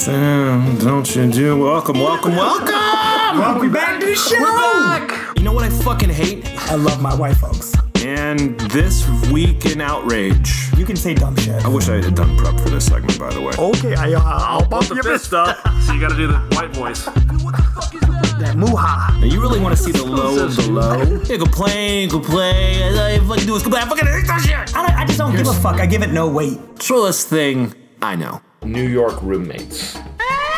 Sam, don't you do? Welcome, welcome, welcome! Welcome back to the show. back! You know what I fucking hate? I love my white folks. And this week in outrage. You can say dumb shit. I wish I had done prep for this segment, by the way. Okay, I, uh, I'll bump your fist. up, so you gotta do the white voice. That muha. Now, you really want to see the low of the low? Yeah, complain, complain. All I fucking do is complain. I fucking hate that shit! I, don't, I just don't give a fuck. I give it no weight. Shortless thing, I know. New York roommates.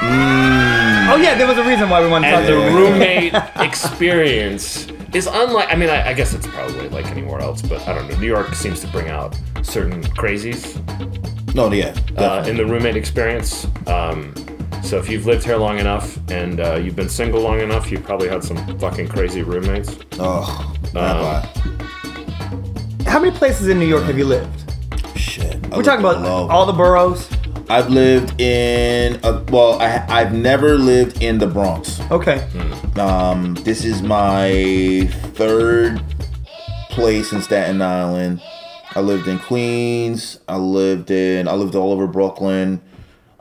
Oh yeah, there was a reason why we wanted to And talk the to roommate experience is unlike. I mean, I, I guess it's probably like anywhere else, but I don't know. New York seems to bring out certain crazies No, yeah, uh, in the roommate experience. Um, so if you've lived here long enough and uh, you've been single long enough, you've probably had some fucking crazy roommates. oh, rabbi. How many places in New York have you lived? shit. We're talking about all the boroughs. I've lived in. Uh, well, I, I've never lived in the Bronx. Okay. Um, this is my third place in Staten Island. I lived in Queens. I lived in. I lived all over Brooklyn.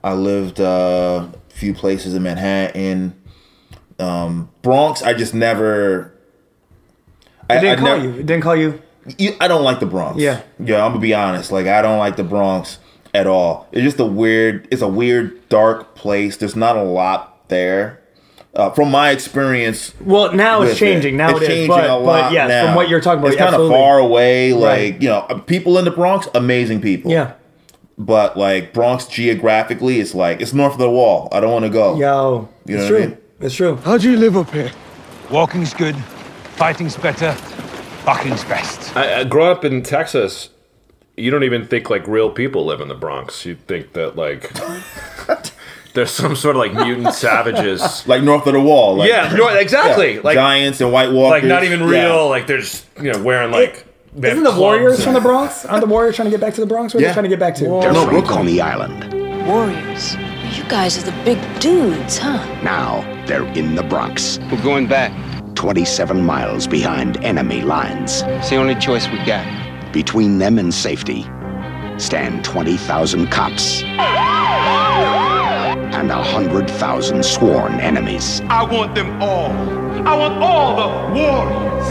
I lived uh, a few places in Manhattan. Um, Bronx. I just never. I, It didn't I call you. It didn't call you. you, I don't like the Bronx. Yeah. Yeah, I'm gonna be honest. Like I don't like the Bronx at all. It's just a weird. It's a weird, dark place. There's not a lot there. Uh, from my experience, Well, now it's changing. it, Now it's it is. changing But, a lot but yes, now. from what you're talking about, it's kind of far away. Like Right. you know, people in the Bronx, amazing people. Yeah. But like Bronx geographically, it's like it's north of the wall. I don't want to go. Yo. You know it's what I true. mean? It's true. How do you live up here? Walking's good, fighting's better, fucking's best. I, I grew up in Texas. You don't even think like real people live in the Bronx. You think that like there's some sort of like mutant savages. Like north of the wall. Like, Yeah, no, exactly. yeah, Like giants and White Walkers. like not even real. Yeah. Like they're just you know wearing like. they have Isn't the Warriors and- from the Bronx? Aren't the Warriors trying to get back to the Bronx? Where are Yeah. they trying to get back to? They're No, from Brooklyn. Coney Island. Warriors. You guys are the big dudes, huh? Now they're in the Bronx, We're going back. 27 miles behind enemy lines. It's the only choice we got. Between them and safety stand 20,000 cops and 100,000 sworn enemies. I want them all. I want all the warriors.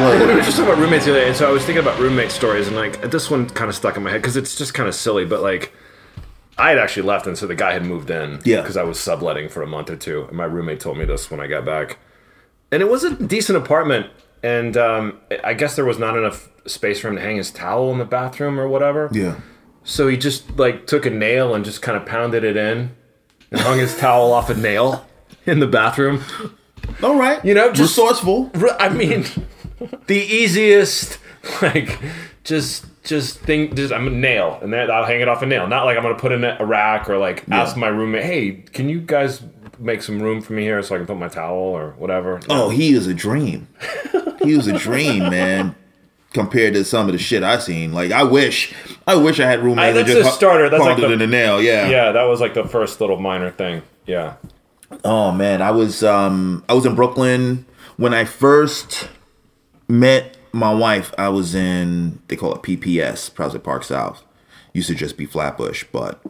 We were just talking about roommates the other day, and so I was thinking about roommate stories, and like this one kind of stuck in my head because it's just kind of silly, but like I had actually left, and so the guy had moved in, Yeah. because I was subletting for a month or two, and my roommate told me this when I got back, and it was a decent apartment, and um, I guess there was not enough space for him to hang his towel in the bathroom or whatever, Yeah. so he just like took a nail and just kind of pounded it in, and hung his towel off a nail in the bathroom. All right. You know, just- resourceful. i mean, the easiest, like, just just thing. Just I'm a nail, and then I'll hang it off a nail. Not like I'm gonna put in a rack or like ask my roommate, hey, can you guys make some room for me here so I can put my towel or whatever. Oh, he is a dream. he was a dream, man. Compared to some of the shit I seen, like I wish, I wish I had roommates. I- that that's just a starter. That's like the- in the nail. Yeah. Yeah, that was like the first little minor thing. Yeah. Oh man, I was um I was in Brooklyn when I first met my wife. I was in they call it PPS, Prospect Park South. Used to just be Flatbush, but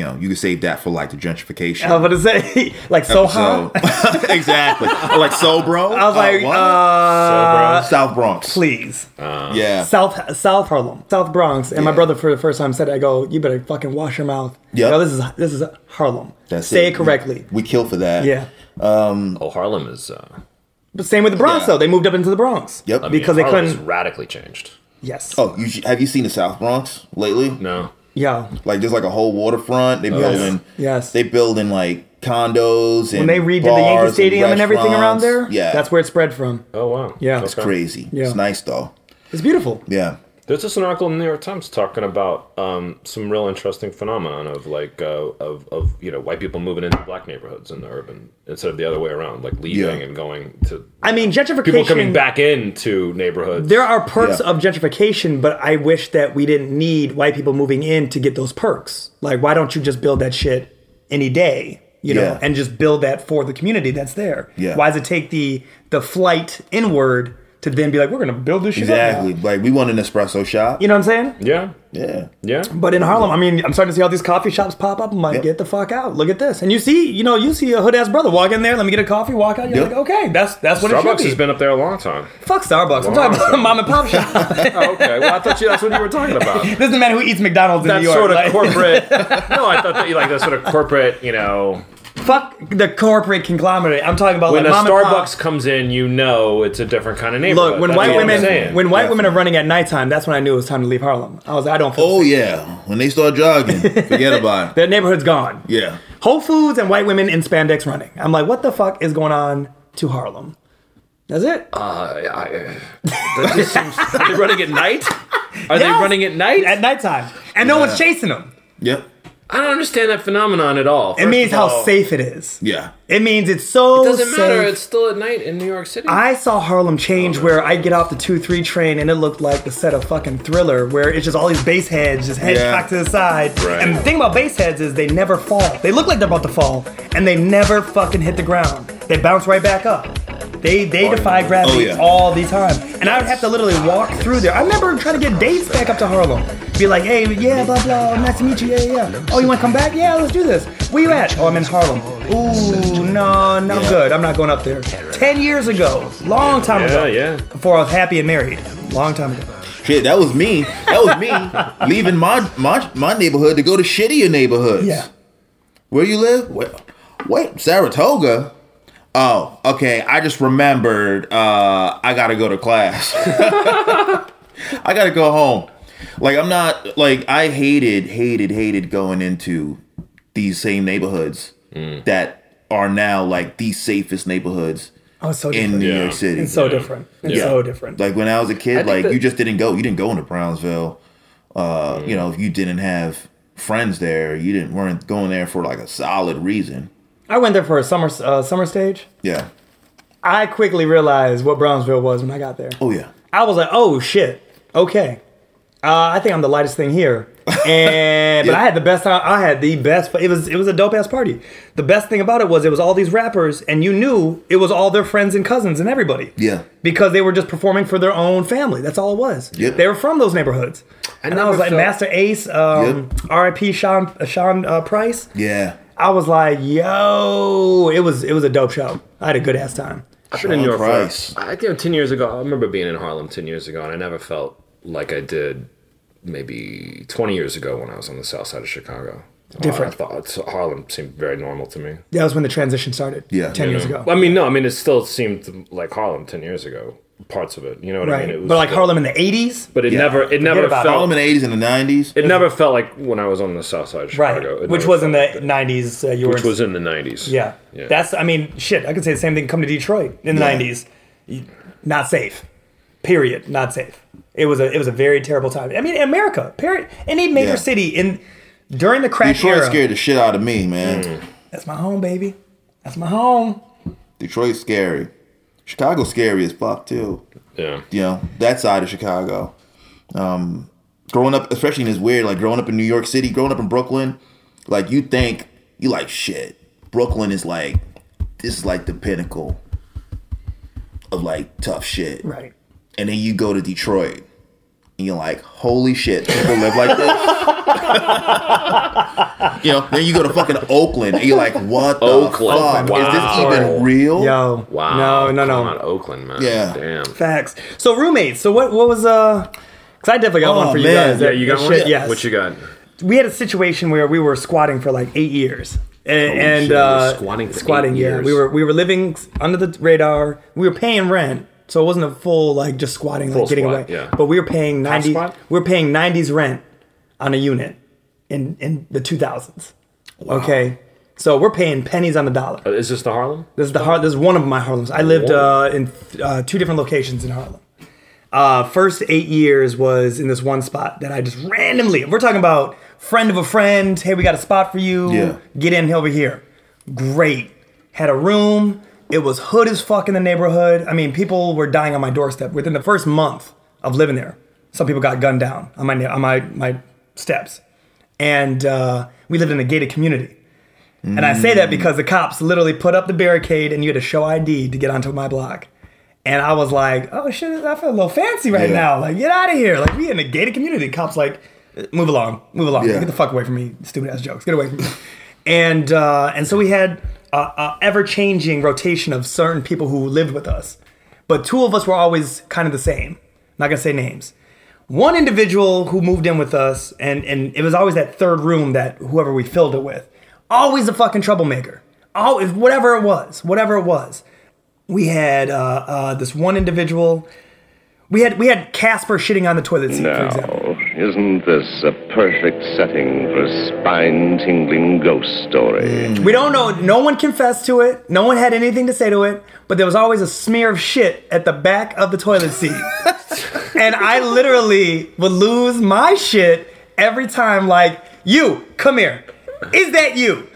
you know you could save that for like the gentrification. I was about to say, like so hot. So- exactly, like so, bro. I was like, uh, South Bronx. please. Yeah, South South Harlem, South Bronx, and my brother for the first time said, "I go, you better fucking wash your mouth. Yep. Yo, this is this is Harlem. that's Say it, correctly. We kill for that. Yeah, Oh, Harlem is. Uh, but same with the Bronx Yeah. though. They moved up into the Bronx. Yep. I mean, Because they couldn't- radically changed. Yes. Oh, you have you seen the South Bronx lately? No. Yeah. Like there's like a whole waterfront. They building. Yes. They building like condos and when they redid the bars Yankee Stadium and, everything around there, restaurants. Yeah, that's where it spread from. Oh wow. Yeah. It's Okay. crazy. Yeah. It's nice though. It's beautiful. Yeah. There's just an article in the New York Times talking about um, some real interesting phenomenon of like uh, of, of you know white people moving into black neighborhoods in the urban instead of the other way around, like leaving Yeah. and going to I mean, gentrification. people coming back into neighborhoods. There are perks Yeah. of gentrification, but I wish that we didn't need white people moving in to get those perks. Like, why don't you just build that shit any day? You know, Yeah. and just build that for the community that's there. Yeah. Why does it take the the flight inward to then be like, we're gonna build this shit Exactly. now. Like we want an espresso shop. You know what I'm saying? Yeah. Yeah. Yeah. But in Harlem, I mean, I'm starting to see all these coffee shops pop up. I'm like, Yep. get the fuck out! Look at this, and you see, you know, you see a hood ass brother walk in there. Let me get a coffee. Walk out. You're Yep. like, okay, that's that's what it Starbucks should has been up there a long time. Fuck Starbucks. I'm talking about a mom and pop shop. Oh, okay. Well, I thought you, that's what you were talking about. this is the man who eats McDonald's in That New York. sort of like- corporate. no, I thought that you like that sort of corporate. You know, Fuck the corporate conglomerate. I'm talking about when like a mom and pop. Starbucks comes in, you know it's a different kind of neighborhood. Look, when That's white what I'm women saying. when white women are running at nighttime, that's when I knew it was time to leave Harlem. I was like, I don't feel Oh safe. yeah. When they start jogging, forget about it. That neighborhood's gone. Yeah. Whole Foods and white women in spandex running. I'm like, what the fuck is going on to Harlem? That's it. Uh, I, that just seems. Are they running at night? Are they Yes. running at night? At nighttime. And no one's chasing them. Yep. I don't understand that phenomenon at all. It means how all, safe it is. Yeah. It means it's so It doesn't matter. safe. It's still at night in New York City. I saw Harlem change oh, where I get off the 2 3 train and it looked like the set of fucking thriller where it's just all these base heads just heads Yeah. cocked to the side. Right. And the thing about base heads is they never fall. They look like they're about to fall and they never fucking hit the ground. They bounce right back up. They they defy gravity Oh, yeah. all the time. And I would have to literally walk through there. I remember trying to get dates back up to Harlem. Be like, hey, yeah, blah, blah, nice to meet you, yeah, yeah. Oh, you want to come back? Yeah, let's do this. Where you at? Oh, I'm in Harlem. Ooh, no, no good. I'm not going up there. Ten years ago, long time yeah, ago, yeah. before I was happy and married, long time ago. Shit, that was me. That was me leaving my my my neighborhood to go to shittier neighborhoods. Yeah. Where you live? Wait, wait, Saratoga. Oh, okay. I just remembered. Uh, I gotta go to class. I gotta go home. Like I'm not like I hated, hated, hated going into these same neighborhoods that are now like the safest neighborhoods Oh, it's so in. New Yeah. York City. It's so different. It's Yeah. so different. Like when I was a kid, like that- you just didn't go. You didn't go into Brownsville. Uh, You know, if you didn't have friends there, you didn't weren't going there for like a solid reason. I went there for a summer uh, summer stage. Yeah. I quickly realized what Brownsville was when I got there. Oh yeah. I was like, oh shit, okay. Uh, I think I'm the lightest thing here, and but Yeah. I had the best. time. I had the best. It was it was a dope ass party. The best thing about it was it was all these rappers, and you knew it was all their friends and cousins and everybody. Yeah. because they were just performing for their own family. That's all it was. Yep. They were from those neighborhoods, and I was like, felt- Masta Ace, um, R.I.P. Sean uh, Sean uh, Price. Yeah. I was like, yo, it was it was a dope show. I had a good ass time. I've been in New York Price. for, I think 10 years ago. I remember being in Harlem 10 years ago, and I never felt like I did maybe 20 years ago when I was on the south side of Chicago. Uh, Different. I thought Harlem seemed very normal to me. That was when the transition started. Yeah. ten You years know? ago. Well, I mean, no, I mean, it still seemed like Harlem 10 years ago. Parts of it, you know what right, I mean? It was but like Harlem in the '80s. But it Yeah. never, it never about felt. Harlem in the eighties and the nineties. It never felt like when I was on the south side of Right, Chicago. It which was in the like '90s. Uh, you were Which was in the 90s. yeah. Yeah. That's I mean, shit. I could say the same thing. Come to Detroit in the Yeah. '90s, You- not safe. Period. Not safe. It was a it was a very terrible time. I mean, America. Period. Any major Yeah. city in during the crack Detroit era. scared the shit out of me, man. Mm. That's my home, baby. That's my home. Detroit's scary. Chicago's scary as fuck too. Yeah. You know that side of Chicago. Um, growing up, especially in this weird, like growing up in New York City, growing up in Brooklyn, like you think you like shit. Brooklyn is like this is like the pinnacle of like tough shit. Right. and then you go to Detroit and you're like, holy shit, people live like this. you know, then you go to fucking Oakland and you're like, what the Oakland. fuck? Is this even real? Yo. Wow. No, no, no. Not Oakland, man. Yeah. Damn. Facts. So roommates. So what? What was uh? Because I definitely got Oh, one for you guys. Yeah, you got one. shit, Yes. What you got? we had a situation where we were squatting for like eight years. And, and shit, uh, squatting for squatting, eight yeah. years. We were we were living under the radar. We were paying rent, so it wasn't a full like just squatting, Full like getting squat, away. yeah. But we were paying ninety. squat? We were paying nineties rent on a unit in in the two thousands. Okay, so we're paying pennies on the dollar. Uh, Is this the Harlem? This is the Har- This is one of my Harlems. I lived uh, in uh, two different locations in Harlem. Uh, first eight years was in this one spot that I just randomly. We're talking about friend of a friend. Hey, we got a spot for you. Yeah. Get in over here. Great. Had a room. It was hood as fuck in the neighborhood. I mean, people were dying on my doorstep within the first month of living there. Some people got gunned down on my on my my steps, and uh, we lived in a gated community. And I say that because the cops literally put up the barricade and you had to show ID to get onto my block. And I was like, oh shit, I feel a little fancy right Yeah. now. Like, get out of here. Like, we in a gated community. Cops like, move along, move along. Yeah. Get the fuck away from me, stupid ass jokes. Get away from me. and uh, and so we had a, a ever changing rotation of certain people who lived with us, but two of us were always kind of the same. Not gonna say names. One individual who moved in with us, and and it was always that third room that whoever we filled it with, always a fucking troublemaker. Always, whatever it was, whatever it was. We had uh, uh, this one individual. We had we had Casper shitting on the toilet seat, for example. Now, isn't this a perfect setting for a spine-tingling ghost story? Mm. We don't know. No one confessed to it. No one had anything to say to it. But there was always a smear of shit at the back of the toilet seat, and I literally would lose my shit every time. Like, you come here. Is that you?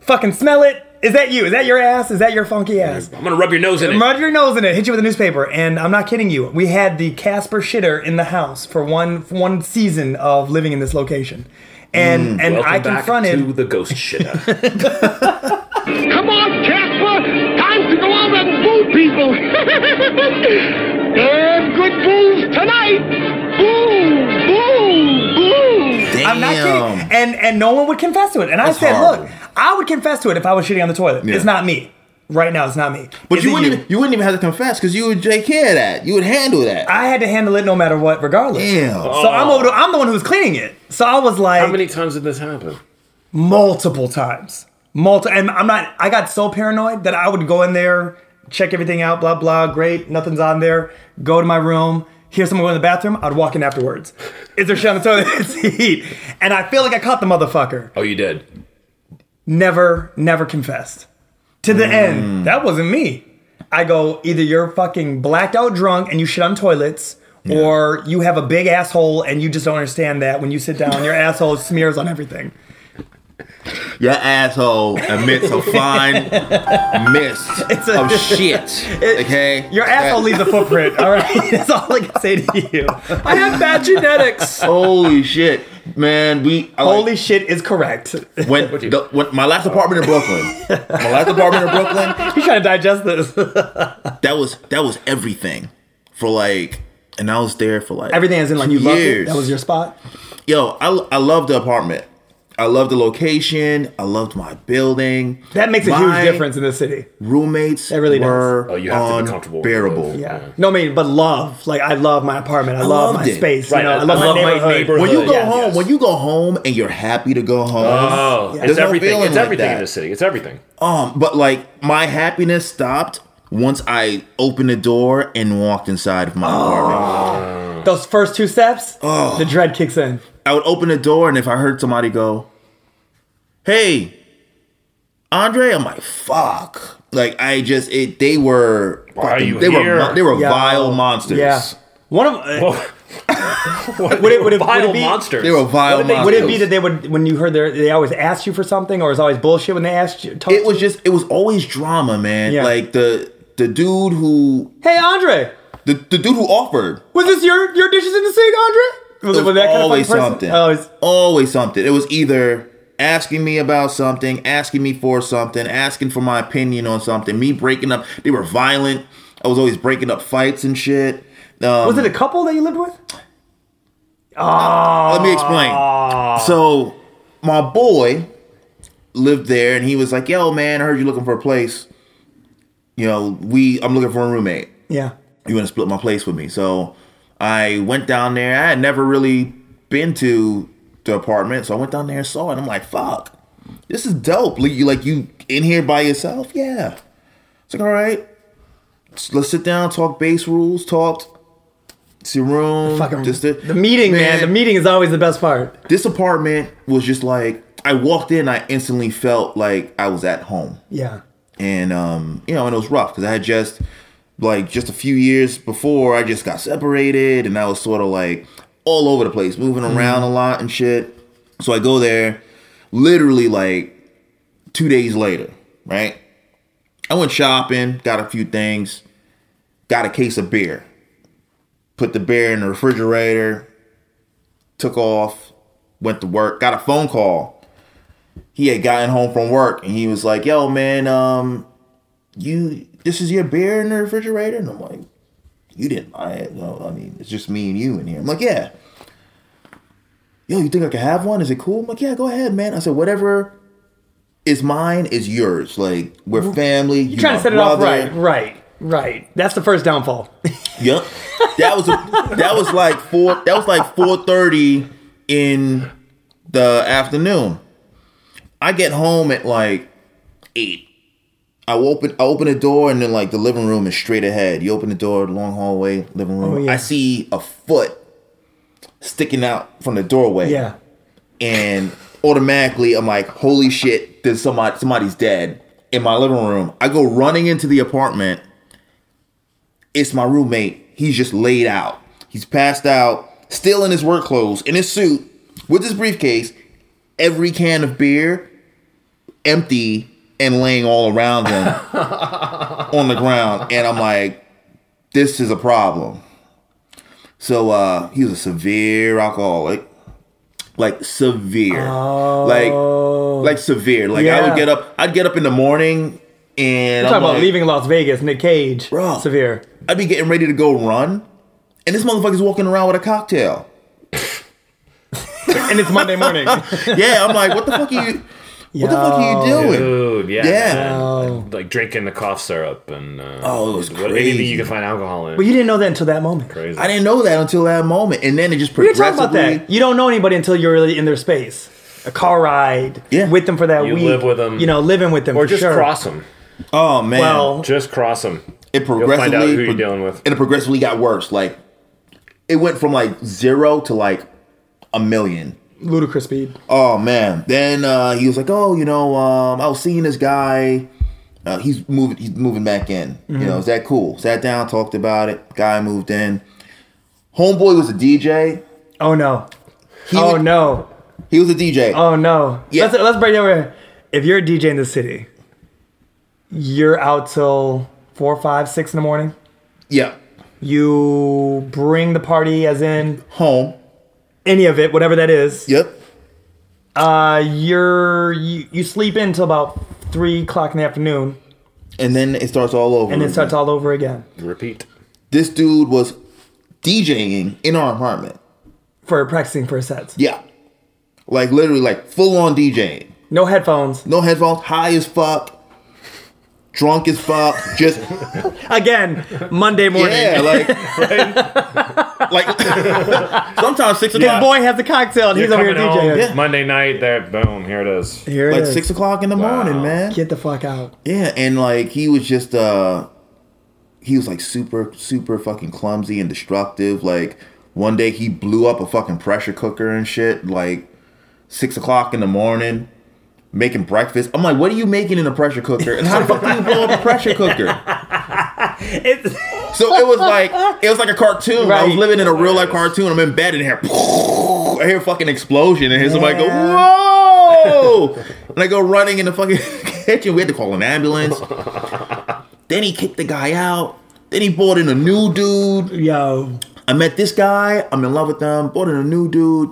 Fucking smell it. Is that you? Is that your ass? Is that your funky ass? I'm gonna rub your nose in it. Rub your nose in it. Hit you with a newspaper. And I'm not kidding you. We had the Casper shitter in the house for one for one season of living in this location, and mm, and Welcome I back confronted. to the ghost shitter. Come on, Casper! Time to go out and boo people! and good boos tonight! Boo! Boo! Boo! Damn. I'm not kidding. And and no one would confess to it. And I That's said, horrible. look, I would confess to it if I was shitting on the toilet. Yeah. It's not me. Right now, it's not me. But Is you it wouldn't, even, you wouldn't even have to confess because you would take care of that. You would handle that. I had to handle it no matter what, regardless. Damn. So I'm over. I'm the one who was cleaning it. So I was like, How many times did this happen? multiple times, multi. And I'm not. I got so paranoid that I would go in there, check everything out, blah blah. Great, nothing's on there. Go to my room. Hear someone go in the bathroom. I'd walk in afterwards. Is there shit on the toilet seat? And I feel like I caught the motherfucker. Oh, you did. Never, never confessed. To the Mm. end, that wasn't me. I go, either you're fucking blacked out drunk and you shit on toilets, or you have a big asshole and you just don't understand that when you sit down, your asshole smears on everything. Your asshole emits a fine mist It's a- of shit. It- okay? Your asshole leaves a footprint, all right? That's all I can say to you. I have bad genetics. Holy shit. Man, we. I like- Holy shit is correct. when, the, when my last apartment in Brooklyn, my last apartment in Brooklyn, He's trying to digest this. that was that was everything for like, and I was there for like Everything is in like you loved it. years. That was your spot. Yo, I I love the apartment. I love the location. I loved my building. That makes a My huge difference in the city. Roommates It really does. were Oh, you have to be comfortable with unbearable. Yeah. No, I mean, but love. Like, I love my apartment. I, love my it. space. Right, You know, I- I love, I love my my neighborhood. neighborhood. When you go Yes, home, yes. when you go home and you're happy to go home, Oh, there's it's no everything. feeling It's like everything that. in the city. It's everything. Um, but like my happiness stopped once I opened the door and walked inside of my Oh. apartment. Those first two steps, Oh. the dread kicks in. I would open the door and if I heard somebody go, "Hey, Andre," I'm like, "Fuck!" Like I just it. They were Why are you they here? were they were Yeah. vile monsters. Yeah. One of uh, What, Would it- would it- vile would it be- monsters. They were vile What did they monsters. would it be that they would when you heard their they always asked you for something or is always bullshit when they asked you? It was you? just it was always drama, man. Yeah. Like the the dude who Hey Andre, the, the dude who offered was this your your dishes in the sink, Andre? Was was was that kind of always something. It's- Always something. It was either asking me about something, asking me for something, asking for my opinion on something, me breaking up. They were violent. I was always breaking up fights and shit. Um, was it a couple that you lived with? Oh. let me explain. So, my boy lived there, and he was like, "Yo, man, I heard you looking for a place. You know, we I'm looking for a roommate. Yeah. You want to split my place with me?" So, I went down there. I had never really been to the apartment, so I went down there and saw it. I'm like, "Fuck, this is dope. Like you, like you in here by yourself? Yeah." It's like, all right, let's sit down, talk base rules, talk. It's your room. Fucking just the, the meeting, man. The meeting is always the best part. this apartment was just like I walked in, I instantly felt like I was at home, Yeah. and um, you know, and it was rough because I had just like just a few years before I just got separated, and I was sort of like all over the place, moving around a lot and shit. So I go there, literally like two days later, right? I went shopping, got a few things, got a case of beer, put the beer in the refrigerator, took off, went to work, got a phone call. He had gotten home from work and he was like, "Yo, man, um, you this is your beer in the refrigerator?" And I'm like, "You didn't buy it. No, I mean, it's just me and you in here." I'm like, "Yeah." Yo, you think I can have one? Is it cool? I'm like, "Yeah, go ahead, man." I said, "Whatever is mine is yours. Like we're family." You're trying to set it off right, right, right. That's the first downfall. Yep. That was a, that was like four. That was like four thirty in the afternoon. I get home at like eight. I open I open the door and then like the living room is straight ahead. You open the door, long hallway, living room. Oh, yeah. I see a foot sticking out from the doorway. yeah. And automatically I'm like, holy shit, there's somebody somebody's dead in my living room. I go running into the apartment. It's my roommate. He's just laid out. He's passed out, still in his work clothes, in his suit, with his briefcase, every can of beer empty and laying all around him on the ground. And I'm like, this is a problem. So uh he was a severe alcoholic. Like severe. Like like severe. Like I would get up I'd get up in the morning and I'm I'm talking about leaving Las Vegas, Nick Cage. Bro. Severe. I'd be getting ready to go run, and this motherfucker's walking around with a cocktail. And it's Monday morning. Yeah, I'm like, what the fuck are you? What the fuck are you doing? Dude, yeah. Yeah. man. Oh. Like drinking the cough syrup and uh, Oh, it was what- anything you can find alcohol in. but you didn't know that until that moment. Crazy. I didn't know that until that moment, and then it just We were progressively. talking about that. You don't know anybody until you're really in their space. A car ride Yeah. with them for that week. You week. live with them. You know, living with them or for just sure. cross them. Oh man, Well, Just cross them. it You'll progressively find out who you're dealing with. and it progressively got worse. Like it went from like zero to like a million. Ludicrous speed. Oh man. Then uh, he was like, "Oh, you know, um, I was seeing this guy. Uh, he's moving. He's moving back in. You know, is that cool? Sat down, talked about it. Guy moved in. Homeboy was a DJ. Oh no. He oh was, no. He was a DJ. Oh no. Yeah. Let's let's break it over. If you're a DJ in the city, you're out till four, five, six in the morning. yeah. You bring the party, as in Home. Any of it, whatever that is. Yep. Uh, you're you, you sleep in till about three o'clock in the afternoon, And then it starts all over. and it again. starts all over again Repeat. This dude was DJing in our apartment. for practicing for sets. Yeah. Like literally, like full on DJing. No headphones. No headphones. High as fuck. Drunk as fuck. Just Again, Monday morning. yeah, like like sometimes six His o'clock. boy has a cocktail and he's You're over here coming home, DJing. Yeah. Monday night, that boom, here it is. Here it like is. six o'clock in the morning, man. Get the fuck out. Yeah, and like he was just uh he was like super, super fucking clumsy and destructive. Like one day he blew up a fucking pressure cooker and shit, like six o'clock in the morning, making breakfast. I'm like, what are you making in a pressure cooker? And how the fuck do you blow up a pressure cooker? It's, So it was like it was like a cartoon. I was living in a real life cartoon. I'm in bed and here, I hear a fucking explosion, and hear somebody go, "Whoa!" and I go running in the fucking kitchen. We had to call an ambulance. then he kicked the guy out. Then he brought in a new dude. yo, I met this guy. I'm in love with them. Brought in a new dude.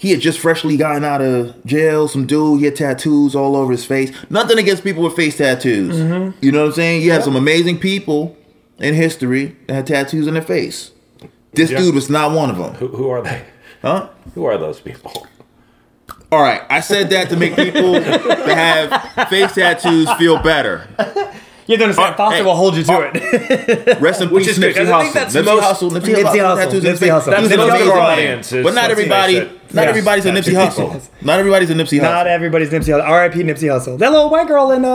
He had just freshly gotten out of jail. Some dude. He had tattoos all over his face. Nothing against people with face tattoos. Mm-hmm. You know what I'm saying? You have some amazing people in history that had tattoos on their face. This Yeah. dude was not one of them. Who, who are they? Huh? Who are those people? All right. I said that to make people that have face tattoos feel better. you have to understand. Uh, Foster hey, will hold you to uh, it. Rest in peace, is good, I think Hussle. that's Nipsey most- Hussle. Nipsey Nipsey Hussle. Hussle. Tattoos on his Nipsey face. Hussle. That's He's the most of our man. audience But not everybody. Not Yes. everybody's a Nipsey Yes. Hussle. Not everybody's a Nipsey Hussle. Not everybody's Nipsey Hussle. R.I.P. Nipsey Hussle. That little white girl in uh,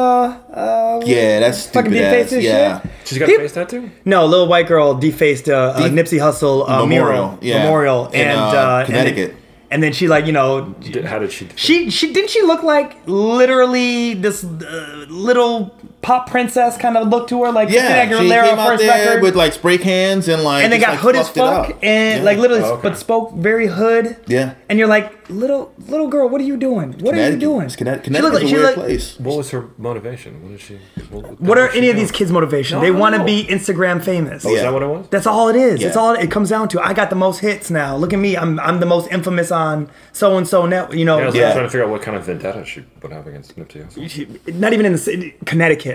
uh Yeah, that's Fucking stupid deep ass. Yeah. shit. She's got Peop- a face tattoo? no, little white girl defaced uh, a Def- Nipsey Hussle uh, Memorial, mural yeah. memorial In, and uh, uh, and then- Connecticut. And then she like you know Did- How did she? she she didn't she look like literally this uh, little pop princess kind of look to her like Yeah, Christina she Aguilera came out first there record. with like spray cans and like, and they just, got like, hood as fluffed it up. fuck and Yeah. like literally, Oh, okay. but spoke very hood. Yeah. And you're like, little little girl, what are you doing? What are you doing? It's Connecticut. She looked Connecticut's she weird looked- place. What was her motivation? What is she? What, What are she any of these kids' motivation? No, they want to be Instagram famous. Oh, is that what it was? That's all it is. Yeah. It's all it comes down to. I got the most hits now. Look at me. I'm I'm the most infamous on so and so net. You know, Yeah, I was Yeah. trying to figure out what kind of vendetta she would have against Nipsey not even in the city, Connecticut.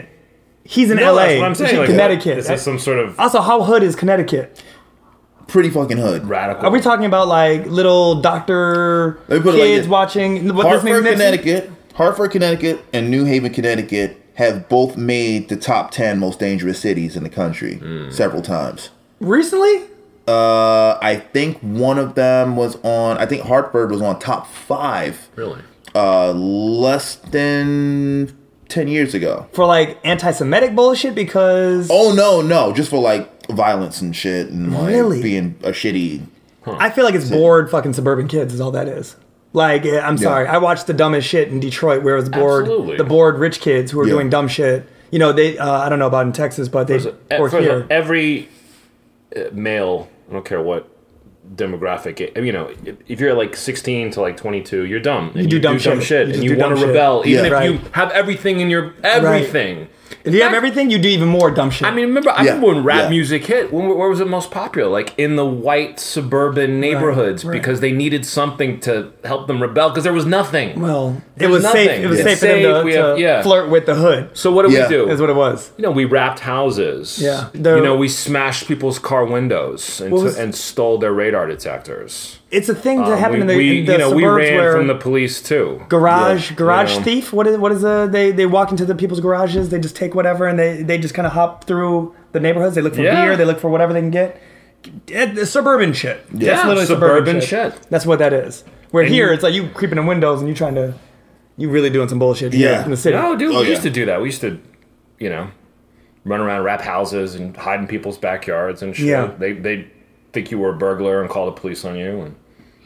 He's in No, LA. that's what I'm She's saying. in Like, Connecticut. This is some sort of also, how hood is Connecticut? Pretty fucking hood. radical. Are we talking about like little doctor Let me put it like kids this. watching? What this Hartford, makes Connecticut, Hartford, Connecticut, and New Haven, Connecticut have both made the top ten most dangerous cities in the country several times. Recently? Uh, I think one of them was on. I think Hartford was on top five. really? Uh, less than ten years ago. For like anti-Semitic bullshit because Oh no, no, just for like violence and shit and like Really? being a shitty. I feel like it's bored fucking suburban kids is all that is. Like I'm sorry, I watched the dumbest shit in Detroit where it was bored Absolutely. the bored rich kids who were Yeah. doing dumb shit. You know, they uh, I don't know about in Texas, but they First or first of all, every uh, male, I don't care what demographic, you know, if- you're like 16 to like 22, you're dumb. And do dumb shit. You and you do want to shit. rebel, even Yeah. if Right. you have everything in your everything. If you have everything, you do even more dumb shit. I mean, remember, I Yeah, remember when rap yeah. music hit. When, where was it most popular? Like in the white suburban neighborhoods, right. because they needed something to help them rebel, because there was nothing. well, it There's was safe. nothing. It was Yeah. safe for them to, we to yeah. flirt with the hood. so what do Yeah. we do? Is what it was. you know, we wrapped houses. Yeah. you know, we smashed people's car windows and, What to- was- and stole their radar detectors. It's a thing that Um, happened we, in the, we- in the you know, we suburbs ran where from the police too. garage Yeah. garage Yeah. thief. What is what is the they they walk into the people's garages. They just take whatever and they they just kind of hop through the neighborhoods. They look for Yeah. beer. They look for whatever they can get. It- it's suburban shit. Yeah, That's literally suburban shit. That's what that is. Where And here you- it's like you creeping in windows and you trying to you really doing some bullshit. Yeah. in the city. No, dude, Oh, we yeah. used to do that. We used to, you know, run around wrap houses and hide in people's backyards and shit. Yeah. They they think you were a burglar and call the police on you and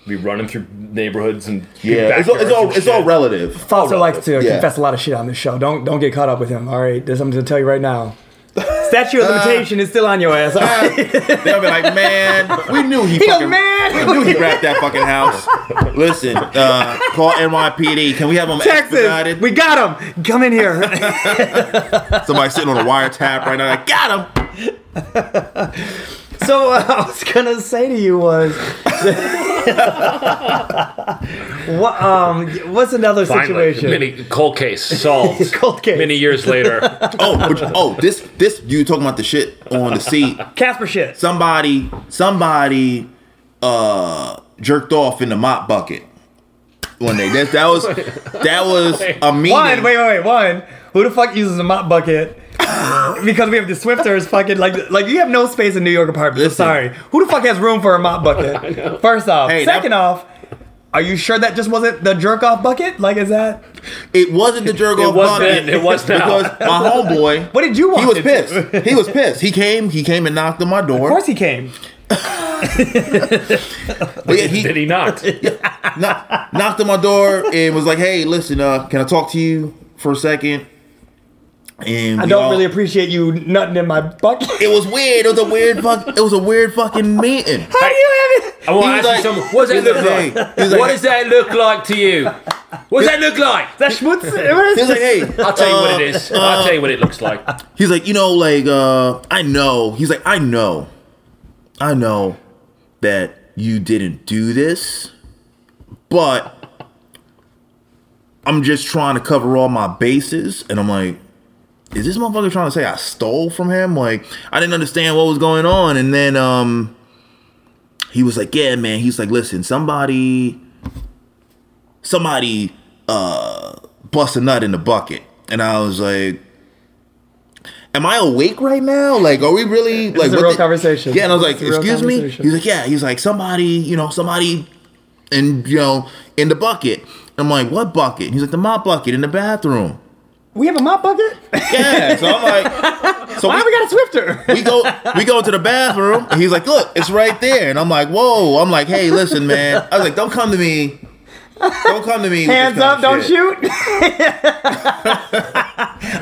be running through neighborhoods and Yeah, it's all, it's backyards all and it's all shit. relative. Foster likes to Yeah. confess a lot of shit on this show. Don't don't get caught up with him. All right, there's something to tell you right now. Statute of limitation is still on your ass. All right? They'll be like, man, we knew he, He a fucking, man. we knew he grabbed that fucking house. Listen, uh, call NYPD. Can we have him Texas, expedited? we got him. Come in here. Somebody sitting on a wiretap right now. Like, got him. So what I was gonna say to you was, what um, what's another Finally, situation? many cold case solved. Cold case. Many years later. Oh, but, oh, this this you talking about the shit on the seat? Casper shit. Somebody somebody uh jerked off in the mop bucket one day. That that was that was a meeting. One, wait, wait, wait. One, who the fuck uses a mop bucket? because we have the Swiffers fucking like like you have no space in New York apartments. Listen. sorry. Who the fuck has room for a mop bucket? First off, Hey, that- second off. Are you sure that just wasn't the jerk off bucket? Like, is that It wasn't the jerk off bucket. then, it was now. because my homeboy. what did you want? He was pissed. to? He was pissed. He came. He came and knocked on my door. Of course he came. But yeah, he Did he not? knock, knocked on my door and was like, "Hey, listen, uh, can I talk to you for a second? And I don't all- really appreciate you nutting in my bucket. It was weird. It was a weird fuck. It was a weird fucking meeting. How do you have it? I want to ask like- you something. What does that look like, like? hey, like, what does that look like to you? What does that look like? That schmutz. What is He was like, "Hey, I'll tell you uh, what it is. I'll tell you what it looks like. He's like, you know, like, uh, I know. He's like, I know. I know that you didn't do this, but I'm just trying to cover all my bases. And I'm like, is this motherfucker trying to say I stole from him? Like, I didn't understand what was going on. And then, um, he was like, yeah, man. He's like, listen, somebody, somebody, uh, bust a nut in the bucket. And I was like, am I awake right now? Like, are we really like is a real the- conversation. Yeah, and I was like, It's a real excuse me. He's like, yeah. He's like, somebody, you know, somebody, and you know, in the bucket. I'm like, what bucket? He's like, the mop bucket in the bathroom. We have a mop bucket? Yeah. So I'm like, so Why we, we got a Swiffer? we go we go to the bathroom and he's like look it's right there and i'm like whoa i'm like hey listen man i was like don't come to me don't come to me Hands up, don't shit." shoot.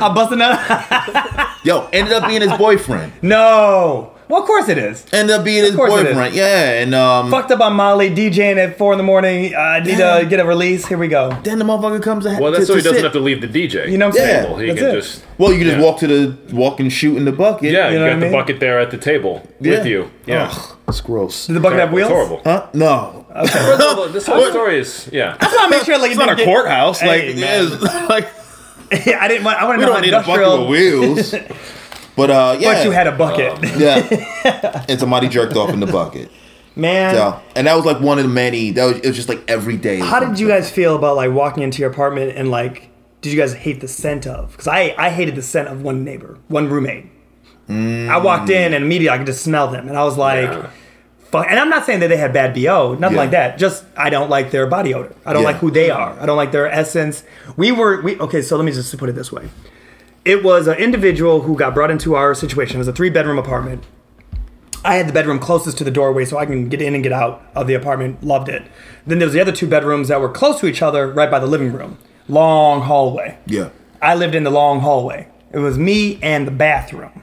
I'm busting out. yo ended up being his boyfriend No. Well, of course it is. End up being his course boyfriend yeah and um Fucked up on Molly, DJing at four in the morning. I need Yeah. to get a release. Here we go. then the motherfucker comes to Well, that's to, so he to doesn't sit. have to leave the DJ. You know what I'm Yeah. saying? He That's can it. just well you can just Yeah. walk to the walk and shoot in the bucket yeah, You you, know what got I the mean? bucket there at the table Yeah. with you. Yeah, Ugh, that's gross Does the bucket have It's wheels? horrible. huh no Well, this whole story is yeah. I just want to make sure like it's not a courthouse like Hey, it is like I didn't want. I want We to know don't how need a bucket industrial. with wheels. But uh, yeah, But you had a bucket, yeah, and somebody jerked off in the bucket. man. Yeah, and that was like one of the many. That was it was just like every day. How did you guys feel about like walking into your apartment and like, did you guys hate the scent of? Because I I hated the scent of one neighbor, one roommate. I walked in and immediately I could just smell them, and I was like. Fuck. And I'm not saying that they had bad bo, nothing Yeah. like that. Just I don't like their body odor. I don't Yeah. like who they are. I don't like their essence. We were we okay. So let me just put it this way: it was an individual who got brought into our situation. It was a three bedroom apartment. I had the bedroom closest to the doorway so I can get in and get out of the apartment. Loved it. Then there was the other two bedrooms that were close to each other, right by the living room. Long hallway. Yeah. I lived in the long hallway. It was me and the bathroom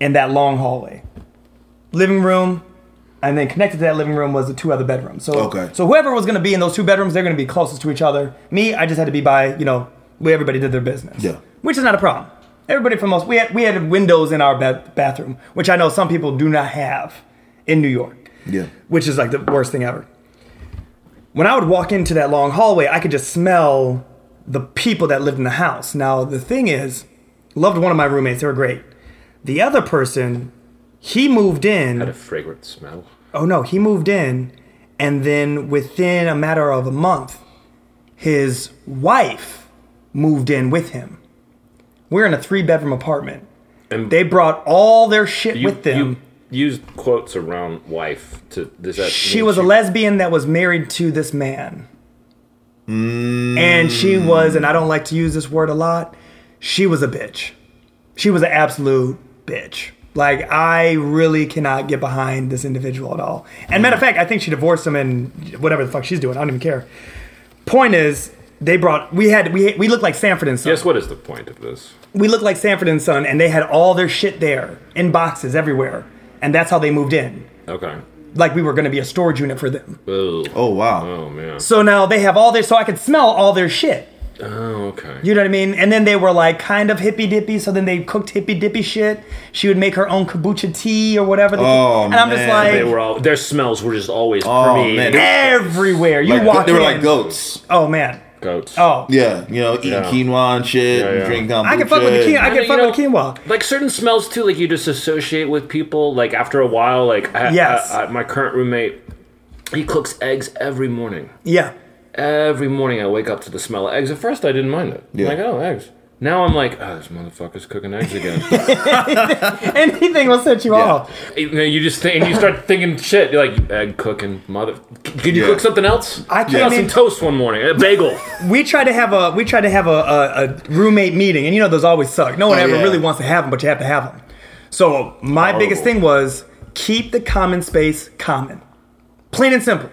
in that long hallway. Living room, and then connected to that living room was the two other bedrooms. So, Okay. so whoever was going to be in those two bedrooms, they're going to be closest to each other. Me, I just had to be by, you know, where everybody did their business. Yeah. Which is not a problem. Everybody from most, we had, we had windows in our ba- bathroom, which I know some people do not have in New York Yeah. which is like the worst thing ever. When I would walk into that long hallway, I could just smell the people that lived in the house. Now, the thing is, loved one of my roommates, they were great. The other person, he moved in. Had a fragrant smell. Oh no, he moved in, and then within a matter of a month, his wife moved in with him. We're in a three bedroom apartment. And They brought all their shit you, with them. you used quotes around wife to that she was a lesbian that was married to this man. And she mm. was, and I don't like to use this word a lot, she was a bitch. She was an absolute bitch. Like, I really cannot get behind this individual at all. And matter of mm. fact, I think she divorced him and whatever the fuck she's doing. I don't even care. Point is, they brought, we had, we, we looked like Sanford and Son. Yes, what is the point of this? We looked like Sanford and Son, and they had all their shit there in boxes everywhere. And that's how they moved in. Okay. Like we were going to be a storage unit for them. Ugh. Oh wow. Oh man. So now they have all their, so I could smell all their shit. Oh okay. You know what I mean? And then they were like kind of hippy dippy. So then they cooked hippy dippy shit. She would make her own kombucha tea or whatever. They Oh, and I'm just like They were all their smells were just always Oh, permeating. man. everywhere. You Like, walk they were in. like goats. Oh man. Goats. Oh. Yeah, you know, eating Yeah. quinoa and shit, Yeah, and yeah. drinking kombucha. I can fuck with the quinoa. I And, can you fuck know, with quinoa. Like certain smells too, like you just associate with people. Like after a while, like I, Yes. I- I- my current roommate, he cooks eggs every morning. Yeah. Every morning I wake up to the smell of eggs. At first I didn't mind it. Yeah. Like oh eggs. Now I'm like oh this motherfucker's cooking eggs again. Anything will set you off. you, know, you just think, and you start thinking shit. You're like egg cooking mother. Can you Yeah. cook something else? I I can't got some toast one morning. A bagel. We tried to have a we tried to have a, a, a roommate meeting, and you know those always suck. No one Oh, ever yeah. really wants to have them, but you have to have them. So my biggest thing was keep the common space common, plain and simple.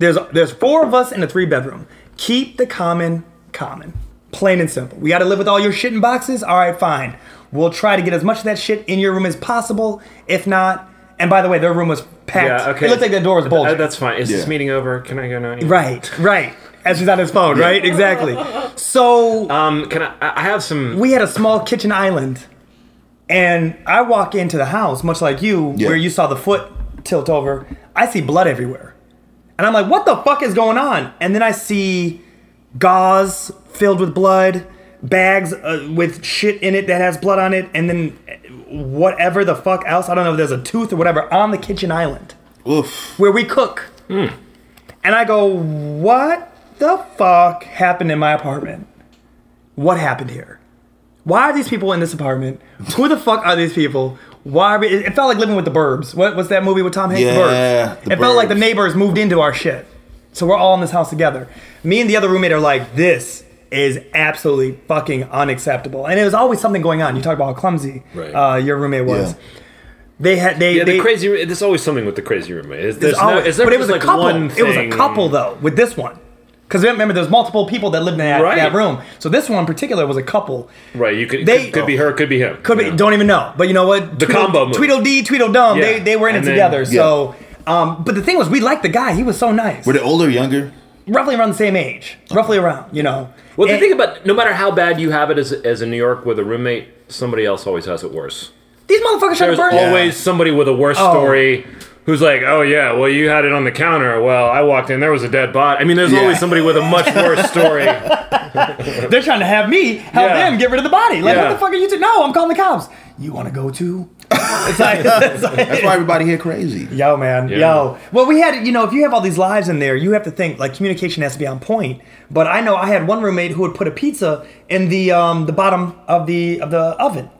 There's there's four of us in a three bedroom. Keep the common common, plain and simple. We got to live with all your shit in boxes. All right, fine. We'll try to get as much of that shit in your room as possible. If not, and by the way, their room was packed. Yeah. Okay. It looked like the door was Uh, bulging. That's fine. Is this meeting over? Can I go now? right, right. As he's on his phone, right? Exactly. So Um. Can I? I I have some. we had a small kitchen island and i walk into the house much like you Yeah. where you saw the foot tilt over i see blood everywhere and i'm like what the fuck is going on and then i see gauze filled with blood bags uh, with shit in it that has blood on it and then whatever the fuck else i don't know if there's a tooth or whatever on the kitchen island Oof. where we cook. And I go, what the fuck happened in my apartment? What happened here? Why are these people in this apartment? Who the fuck are these people? Why? Are we, it it felt like living with the Burbs. What was that movie with Tom Hanks? The Yeah, Burbs. The it felt like the Burbs. neighbors moved into our shit. So we're all in this house together. Me and the other roommate are like, this is absolutely fucking unacceptable. And it was always something going on. You talk about how clumsy Right. uh, your roommate was. Yeah. They had they Yeah, they, the crazy. There's always something with the crazy roommate. It's, there's There's no, always- it's but it was just a like couple. one It was a couple though with this one, because remember there's multiple people that lived in that, Right. that room. So this one in particular was a couple. Right. You could. They- could, could be her. Could be him. Could be Yeah. don't even know, but you know what? The combo move. Tweedledee, Tweedledum. They Yeah. they were in And it then- together. So, um, but the thing was, we liked the guy. He was so nice. Were they older or younger? Roughly around the same age, roughly around. You know. Well, the And thing about no matter how bad you have it as as in New York with a roommate, somebody else always has it worse. these motherfuckers try to There's burn. always somebody with a worse Oh. story, who's like, "Oh yeah, well you had it on the counter. Well, I walked in, there was a dead body." I mean, there's Yeah. always somebody with a much worse story. They're trying to have me help Yeah. them get rid of the body. Like, Yeah. what the fuck are you doing? No, I'm calling the cops. You want to go too? It's like, it's like- That's why everybody here crazy. Yo, man, Yeah. yo. Well, we had, you know, if you have all these lives in there, you have to think like communication has to be on point. But I know I had one roommate who would put a pizza in the um the bottom of the of the oven.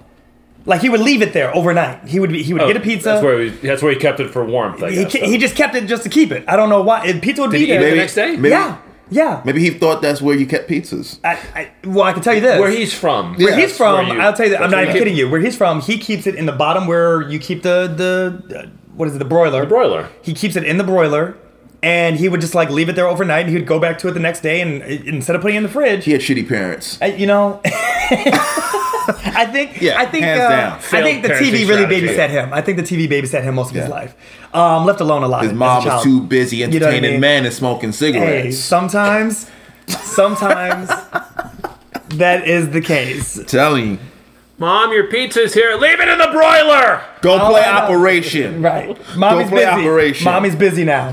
Like he would leave it there overnight. He would be, he would get a pizza. Oh, That's where he, that's where he kept it for warmth. I he, guess, ca- he just kept it just to keep it. I don't know why. And Pizza would Did be he there. it the Maybe- next day? maybe- yeah, yeah. Maybe he thought that's where you kept pizzas. I, I, well, I can tell you this. Where he's from? Where he's from, where you- I'll tell you that. I'm not even you kidding you. Where he's from, he keeps it in the bottom where you keep the the uh, what is it, the broiler? The broiler. He keeps it in the broiler, and he would just like leave it there overnight, and he would go back to it the next day, and uh, instead of putting it in the fridge, He had shitty parents. I, you know. I think Yeah, I think hands uh, down. I think the TV really strategy. babysat him. I think the TV babysat him most of his life. Um, left alone a lot. His as a mom was too busy You know I entertaining mean? men and smoking Hey, cigarettes. sometimes, sometimes that is the case. Telling you, Mom, your pizza's here. Leave it in the broiler. go play Operation. Right. Mommy's play busy. Operation. Mommy's busy now.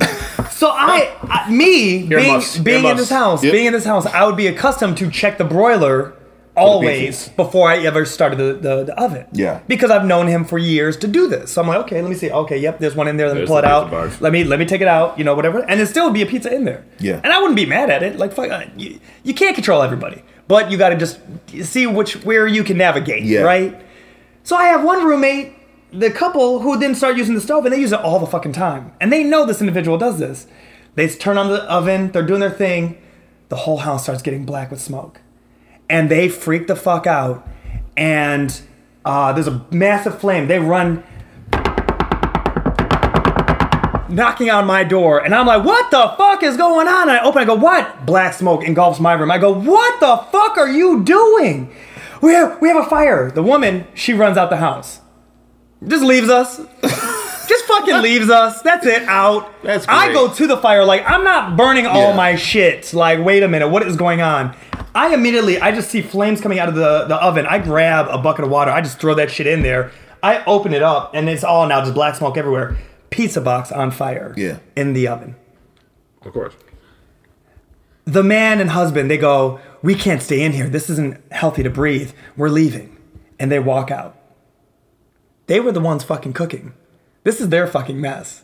So I, I me being, being in this house, Yep. being in this house, I would be accustomed to check the broiler always before I ever started the, the, the oven. Yeah. Because I've known him for years to do this. So I'm like, okay, let me see. Okay, yep, there's one in there. Let me There's pull it the out. box. Let me let me take it out. You know, whatever. And there still would be a pizza in there. Yeah. And I wouldn't be mad at it. Like, fuck, uh, you, you can't control everybody, but you got to just see which where you can navigate. Yeah. Right. So I have one roommate, the couple who then start using the stove and they use it all the fucking time. And they know this individual does this. They turn on the oven, they're doing their thing, the whole house starts getting black with smoke. And they freak the fuck out. And uh, there's a massive flame. They run knocking on my door and I'm like, what the fuck is going on? And I open, I go, what? Black smoke engulfs my room. I go, what the fuck are you doing? We have we have a fire. The woman, she runs out the house. Just leaves us. Just fucking leaves us. That's it. Out. That's I go to the fire like I'm not burning all Yeah. my shit. Like, wait a minute, what is going on? I immediately I just see flames coming out of the, the oven. I grab a bucket of water. I just throw that shit in there. I open it up and it's all now just black smoke everywhere. Pizza box on fire. Yeah. In the oven. Of course. The man and husband, they go, We can't stay in here. This isn't healthy to breathe. We're leaving. And they walk out. They were the ones fucking cooking. This is their fucking mess.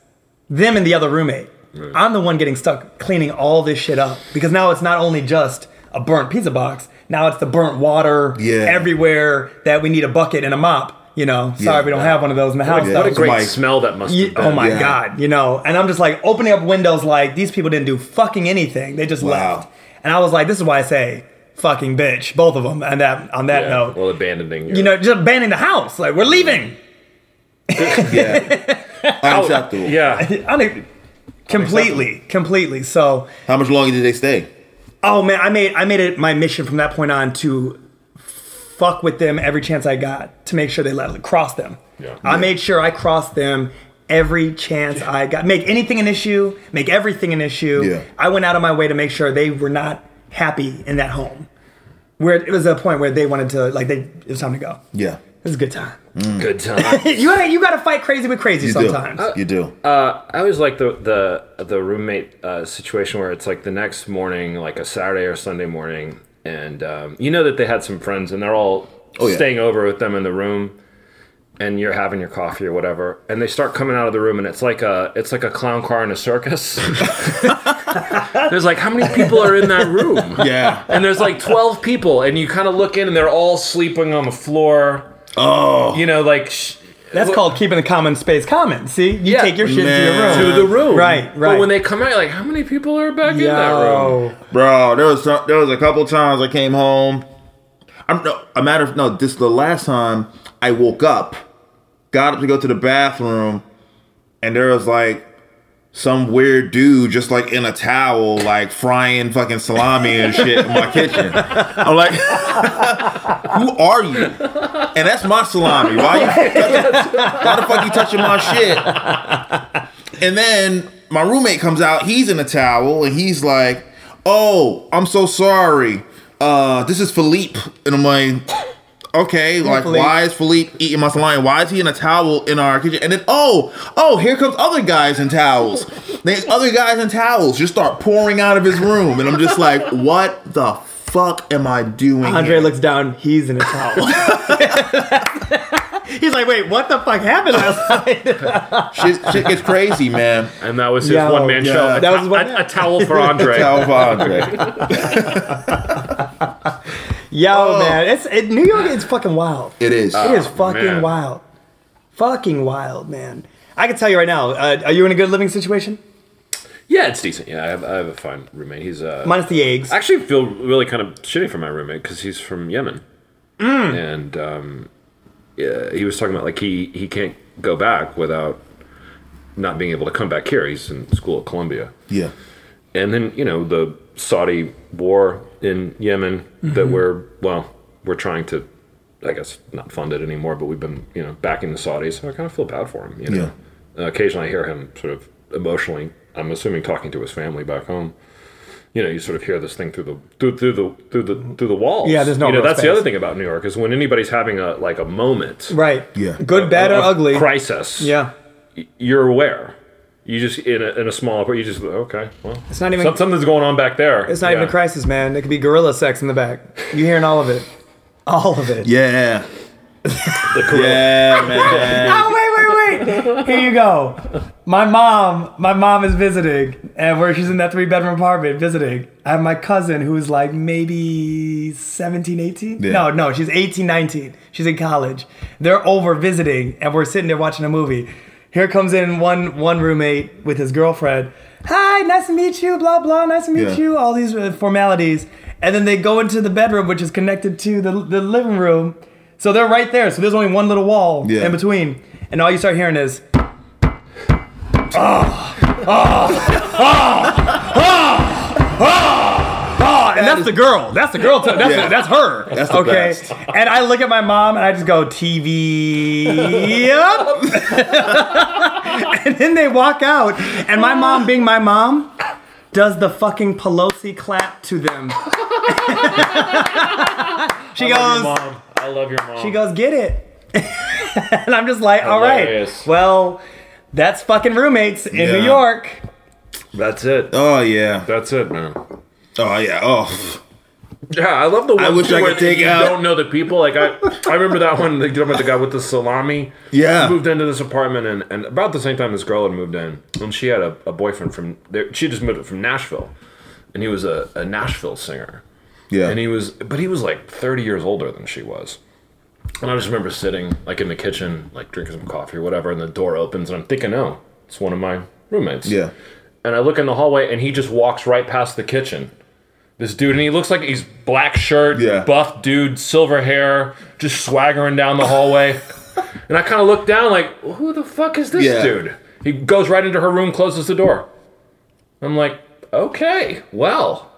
Them and the other roommate. I'm the one getting stuck cleaning all this shit up because now it's not only just a burnt pizza box, now it's the burnt water Yeah. everywhere that we need a bucket and a mop. You know, sorry Yeah. we don't have one of those in the house. What a great Mike. smell that must Ye- oh my Yeah. god, you know, and I'm just like opening up windows like these people didn't do fucking anything. They just Wow. left. And I was like, this is why I say fucking bitch, both of them. And that on that Yeah, note, Well, abandoning your, you know, just abandoning the house. Like we're leaving. Yeah. Unacceptable. Yeah. Une- completely, completely. So, How much longer did they stay? oh man, I made I made it my mission from that point on to fuck with them every chance I got to make sure they let cross them. Yeah. I made sure I crossed them every chance I got. Make anything an issue, make everything an issue. Yeah. I went out of my way to make sure they were not happy in that home. Where it was a point where they wanted to like they it was time to go. Yeah. It was a good time. Good time. you gotta you gotta fight crazy with crazy You sometimes. do. You do. Uh, I always like the the the roommate uh, situation where it's like the next morning, like a Saturday or Sunday morning, and um, you know that they had some friends and they're all Oh, yeah. staying over with them in the room, and you're having your coffee or whatever, and they start coming out of the room, and it's like a it's like a clown car in a circus. there's like how many people are in that room? Yeah. And there's like 12 people, and you kind of look in, and they're all sleeping on the floor. Oh. You know, like sh- That's called keeping the common space common. See, you Yeah. take your shit Man. to your room. to the room. Right, right. But when they come out, you're like, how many people are back in that room? Bro, there was some, there was a couple times I came home. I'm no a matter of no. This is the last time I woke up, got up to go to the bathroom, and there was like some weird dude just like in a towel, like frying fucking salami and shit in my kitchen. I'm like, who are you? And that's my salami. Why you? Touching, why the fuck you touching my shit? And then my roommate comes out. He's in a towel, and he's like, "Oh, I'm so sorry. Uh, this is Philippe." And I'm like, okay, like Philippe. why is Philippe eating my salami? Why is he in a towel in our kitchen? And then oh, oh, here comes other guys in towels. These other guys in towels just start pouring out of his room, and I'm just like, what the fuck am I doing? Andre here? looks down. He's in a towel. He's like, wait, what the fuck happened last night? shit, shit gets crazy, man. And that was his Yo, one man yeah. show. A, That to- was one- a, a towel for Andre. a Towel for Andre. Yo, Oh. man, it's it, New York. It's fucking wild. It is. It is fucking man. wild. Fucking wild, man. I can tell you right now. Uh, are you in a good living situation? Yeah, it's decent. Yeah, I have, I have a fine roommate. He's uh, Minus the eggs. I actually feel really kind of shitty for my roommate because he's from Yemen, and um, yeah, he was talking about like he he can't go back without not being able to come back here. He's in school at Columbia, Yeah. and then you know the Saudi war in Yemen that we're well we're trying to I guess not fund it anymore, but we've been you know backing the Saudis, so I kind of feel bad for him. You know, uh, occasionally I hear him sort of emotionally. I'm assuming talking to his family back home. You know, you sort of hear this thing through the through, through the through the through the walls. Yeah, there's no You know, real that's the other thing about New York is when anybody's having a like a moment, right. Yeah. Good, bad, or of ugly. crisis. Yeah. you're aware. You just in a, in a small, you just okay. Well, It's not even- some- something's going on back there. It's not even a crisis, man. It could be gorilla sex in the back. You hearing all of it? All of it. Yeah. The gorilla. Yeah, man. Here you go. My mom, my mom is visiting, and where she's in that three bedroom apartment visiting. I have my cousin who's like maybe 17, 18? Yeah. No, no, she's 18, 19. She's in college. They're over visiting, and we're sitting there watching a movie. Here comes in one one roommate with his girlfriend. Hi, nice to meet you. Blah blah. Nice to meet Yeah. you. All these uh, formalities, and then they go into the bedroom, which is connected to the the living room. So they're right there. So there's only one little wall Yeah. in between, and all you start hearing is. Oh, and that's the girl. That's the girl. T- that's, Yeah. that's her. That's the okay. best. And I look at my mom and I just go TV. Yep. and then they walk out, and my mom, being my mom, does the fucking Pelosi clap to them. she goes. Mom, I love your mom. She goes, get it. and I'm just like, all right. Hilarious. Well, that's fucking roommates in Yeah. New York. That's it. Oh yeah. That's it, man. Oh yeah. Oh. Yeah, I love the. I ones wish I where could take you out- Don't know the people. Like I, I remember that one. They talking about the guy with the salami. Yeah. He moved into this apartment, and, and about the same time this girl had moved in, and she had a, a boyfriend from there. She just moved from Nashville, and he was a, a Nashville singer. Yeah. And he was, but he was like 30 years older than she was. And I just remember sitting like in the kitchen, like drinking some coffee or whatever, and the door opens, and I'm thinking, oh, it's one of my roommates. Yeah. And I look in the hallway, and he just walks right past the kitchen. This dude, and he looks like he's black shirt, Yeah. buff dude, silver hair, just swaggering down the hallway. and I kind of look down, like, who the fuck is this Yeah. dude? He goes right into her room, closes the door. I'm like, okay, well,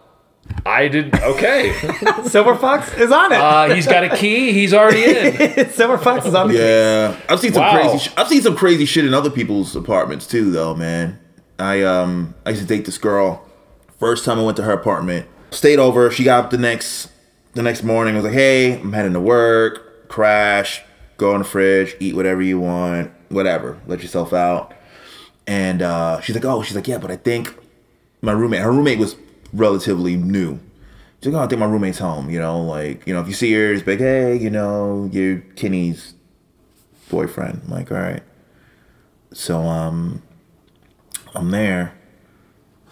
I did okay. Silver Fox is on it. Uh, he's got a key. He's already in. Silver Fox is on the Yeah, I've seen some Wow. crazy. Sh- I've seen some crazy shit in other people's apartments too, though, man. I um, I used to date this girl. First time I went to her apartment, stayed over. She got up the next the next morning. I was like, "Hey, I'm heading to work. Crash. Go in the fridge. Eat whatever you want. Whatever. Let yourself out." And uh, she's like, "Oh, she's like, yeah, but I think my roommate. Her roommate was relatively new." She's like, "Oh, I think my roommate's home. You know, like, you know, if you see her, it's like, hey, you know, you're Kenny's boyfriend. I'm like, all right. So um I'm there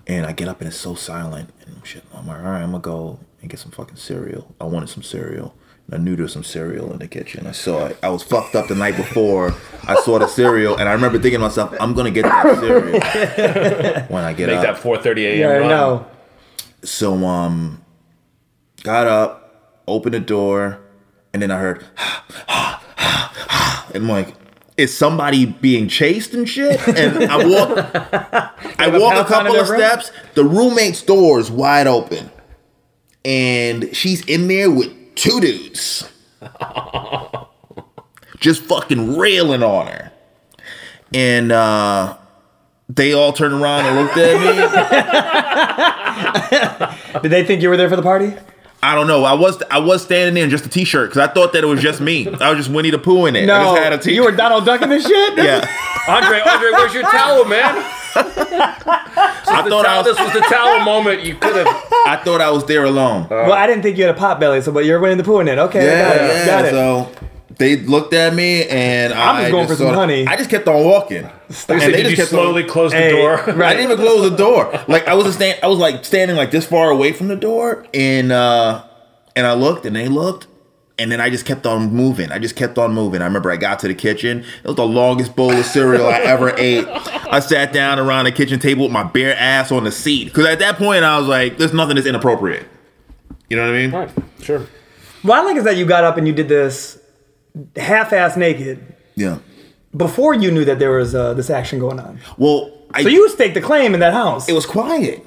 and I get up and it's so silent and shit. I'm like, all right, I'm gonna go and get some fucking cereal. I wanted some cereal. And I knew there was some cereal in the kitchen. I saw it. I was fucked up the night before. I saw the cereal and I remember thinking to myself, I'm gonna get that cereal when I get Make up. Make that 4:30 a.m. Yeah, I run. know. So um got up, opened the door, and then I heard and I'm like, is somebody being chased and shit? And I walk I walk a couple of steps, the roommate's door is wide open. And she's in there with two dudes. Just fucking railing on her. And uh they all turned around and looked at me. Did they think you were there for the party? I don't know. I was I was standing there in just a t-shirt because I thought that it was just me. I was just Winnie the Pooh in it. I No, just had a t- you were Donald Duck in this shit. yeah. Andre, Andre, where's your towel, man? I The thought I was this was the towel moment. You could have. I thought I was there alone. Well, I didn't think you had a pot belly, so but you're Winnie the Pooh in it. Okay, yeah, got it. yeah. Got it. So they looked at me and I'm I just going for some honey. I just kept on walking. You And said, they did just you kept on- slowly close the Hey, door? right. I didn't even close the door. Like I was stand, I was like standing like this far away from the door, and uh, and I looked, and they looked, and then I just kept on moving. I just kept on moving. I remember I got to the kitchen. It was the longest bowl of cereal I ever ate. I sat down around the kitchen table with my bare ass on the seat because at that point I was like, "There's nothing that's inappropriate." You know what I mean? Right, sure. What I like is that you got up and you did this half-ass naked Yeah. before you knew that there was uh, this action going on. Well, I, So you staked the claim in that house. it was quiet,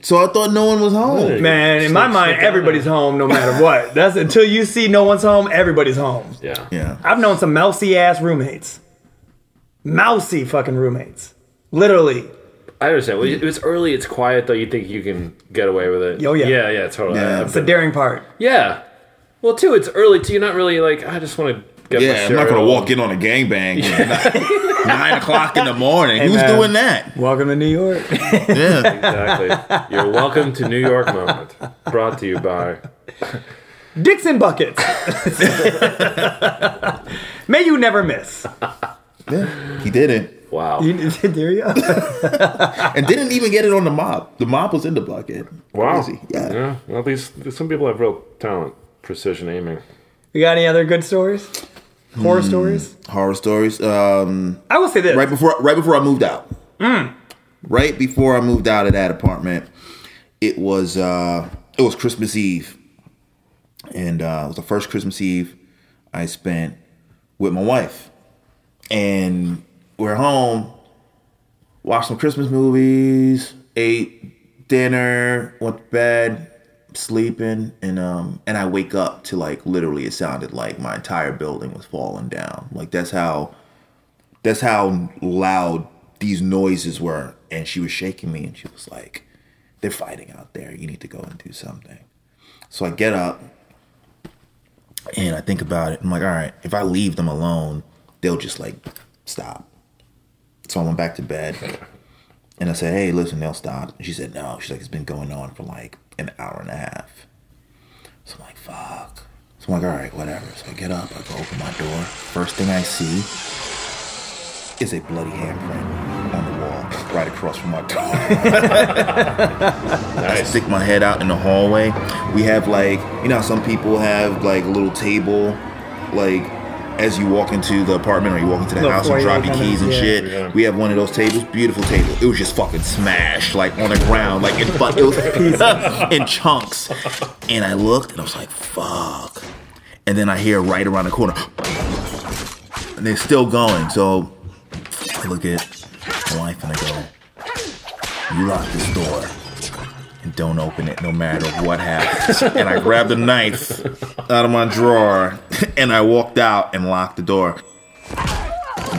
so I thought no one was home. Man, in my Sneak- mind, sneak out everybody's home no matter what. That's until you see no one's home, everybody's home. Yeah. Yeah. I've known some mousy ass roommates. Mousy fucking roommates. Literally. I understand. Well, it's early. It's quiet, though. You think you can get away with it? Oh, yeah. Yeah, yeah, totally. Yeah. I- It's the daring part. yeah. Well, too, it's early too. You're not really like. I just want to get. Yeah, I'm not gonna walk in on a gangbang at nine o'clock in the morning. Who's man. doing that? Welcome to New York. Yeah. Exactly. You're welcome to New York moment. Brought to you by. Dixon buckets. May you never miss. yeah. He didn't. Wow. You, there you go. And didn't even get it on the mop. The mop was in the bucket. Wow. Crazy. Yeah. Yeah. Well, these some people have real talent, precision aiming. You got any other good stories? Horror stories? Horror stories. Um I will say this. right before right before I moved out. Right before I moved out of that apartment, it was uh it was Christmas Eve. And uh it was the first Christmas Eve I spent with my wife. And we're home, watched some Christmas movies, ate dinner, went to bed, sleeping, and um and I wake up to like literally it sounded like my entire building was falling down. Like that's how that's how loud these noises were. And she was shaking me and she was like, They're fighting out there. You need to go and do something. So I get up and I think about it. I'm like, all right, if I leave them alone, they'll just like stop. So I went back to bed and I said, hey, listen, they'll stop. And she said, no. She's like, it's been going on for like an hour and a half. So I'm like, fuck. So I'm like, all right, whatever. So I get up, I go open my door. First thing I see is a bloody handprint on the wall right across from my door. I stick my head out in the hallway. We have like, you know, some people have like a little table, like as you walk into the apartment or you walk into the Little house and drop your keys and yeah. shit. Yeah. We have one of those tables, beautiful table. It was just fucking smashed, like on the ground, like in fu- it was in chunks. And I looked and I was like, fuck. And then I hear right around the corner, and they're still going. So I look at my wife and I go, You lock this door and don't open it no matter what happens. and I grabbed a knife out of my drawer and I walked out and locked the door.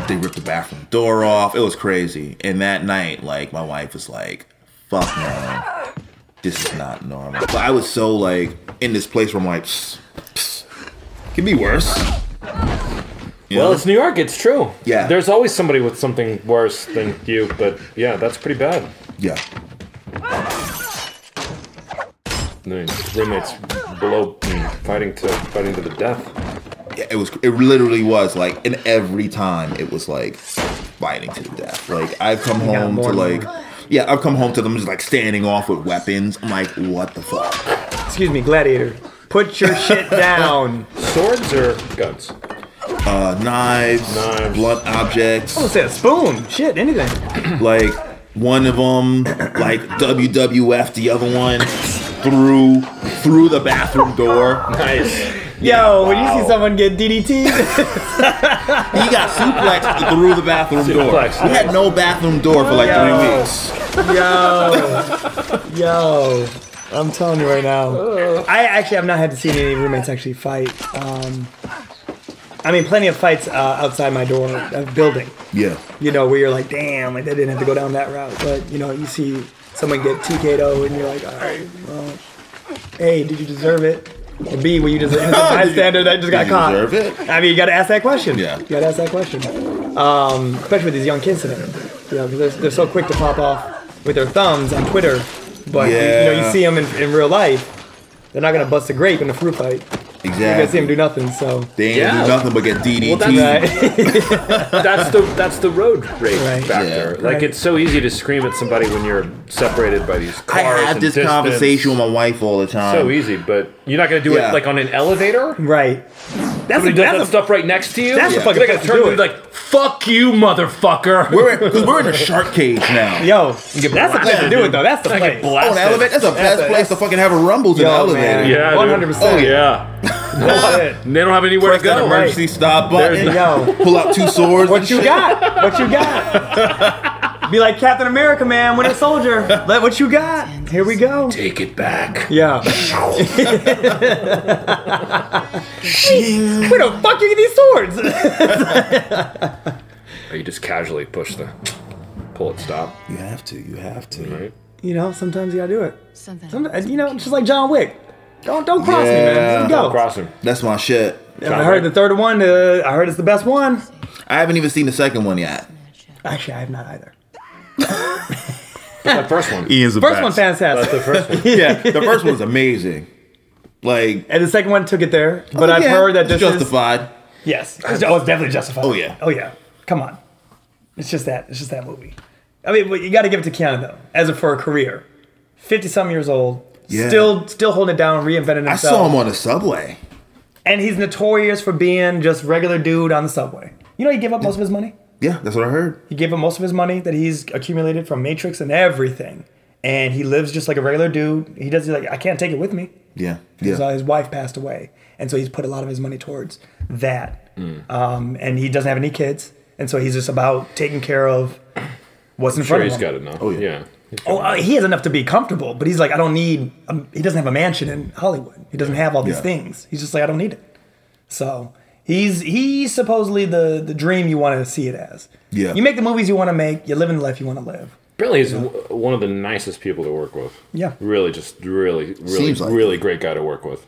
They ripped the bathroom door off. It was crazy. And that night, like, my wife was like, fuck no. This is not normal. But I was so, like, in this place where I'm like, psst, psst, could be worse. You Well, know? it's New York. It's true. Yeah. There's always somebody with something worse than you, but yeah, that's pretty bad. yeah. I mean, roommates below fighting to fighting to the death. Yeah, it was it literally was like and every time it was like fighting to the death like i've come got home to like more. yeah i've come home to them just like standing off with weapons i'm like what the fuck Excuse me, gladiator. Put your shit down. Swords or guns? uh knives, Knives. blunt objects Let's say a spoon. Shit, anything. like one of them like wwf the other one through through the bathroom door Nice. Yo, when you see someone get DDT, he got suplexed through the bathroom door Suplex, we had no bathroom door for like Yo. three weeks yo, yo, I'm telling you right now. I actually have not had to see any roommates actually fight. Um, I mean, plenty of fights uh, outside my door of building. yeah You know, where you're like, damn, like they didn't have to go down that route. But you know, you see someone get TK'd and you're like, all right, well, A, did you deserve it? Or B, were you just an innocent bystander that just got you caught? deserve it? I mean, you got to ask that question. Yeah. You got to ask that question. Um, especially with these young kids today. You know, 'cause they're, they're so quick to pop off with their thumbs on Twitter. But, you, you know, you see them in, in real life, they're not going to bust a grape in a fruit fight. You're going see them Exactly. do nothing, so. They ain't Yeah. do nothing but get DDT. Right. that's the that's the road rage Right. factor. Yeah. Like Right. it's so easy to scream at somebody when you're separated by these cars. I have and this distance. conversation with my wife all the time. So easy, but you're not gonna do Yeah. it like on an elevator. right. That's, Somebody a, does that that's, a, stuff right next to you. that's the You're fucking gonna place to do it. like, "Fuck you, motherfucker!" We're because we're in a shark cage now. yo, that's the place to do it, though. That's the I place. get Oh, an elevator. That's the best That's a- place to fucking have a rumbles in Yo, elevator. man. Yeah, 100%. Oh yeah. That's it. And they don't have anywhere Press to that go. emergency stop button. Yo, Pull out two swords. what you got? What you got? Be like Captain America, man, Winter Soldier. Let what you got. Here we go. Take it back. Yeah. Where the fuck you get these swords? Or you just casually push the pull it stop. You have to. You have to. Right. you know, sometimes you gotta do it. Sometimes. Sometimes, you know, just like John Wick. Don't don't cross me, man. Yeah. Just go. Cross him. That's my shit. Yeah, I heard the third one. Uh, I heard it's the best one. I haven't even seen the second one yet. Actually, I have not either. That first one. Ian's the First one, fantastic. The first one. yeah, the first one's amazing. Like, And the second one took it there. But oh, I've yeah, heard that it's this is justified. Yes. Oh, it's definitely justified. Oh, yeah. Oh yeah. Come on. It's just that. It's just that movie. I mean, but you got to give it to Keanu though, as a for a career, fifty some years old, Yeah. still still holding it down, reinventing himself. I saw him on the subway. and he's notorious for being just regular dude on the subway. You know, he gave up most of his money. Yeah, that's what I heard. He gave up most of his money that he's accumulated from Matrix and everything, and he lives just like a regular dude. He does like I can't take it with me. Yeah, because yeah. uh, his wife passed away, and so he's put a lot of his money towards that. Um, and he doesn't have any kids, and so he's just about taking care of what's in Sure, front he's of him. got enough. Oh, yeah. yeah. Oh, uh, he has enough to be comfortable, but he's like, I don't need. Um, he doesn't have a mansion in Hollywood. He doesn't have all these Yeah. things. He's just like, I don't need it. So he's he's supposedly the the dream you want to see it as. Yeah. You make the movies you want to make. You live in the life you want to live. Apparently, he's w- one of the nicest people to work with. Yeah. Really, just really, really, Seems like really great guy to work with.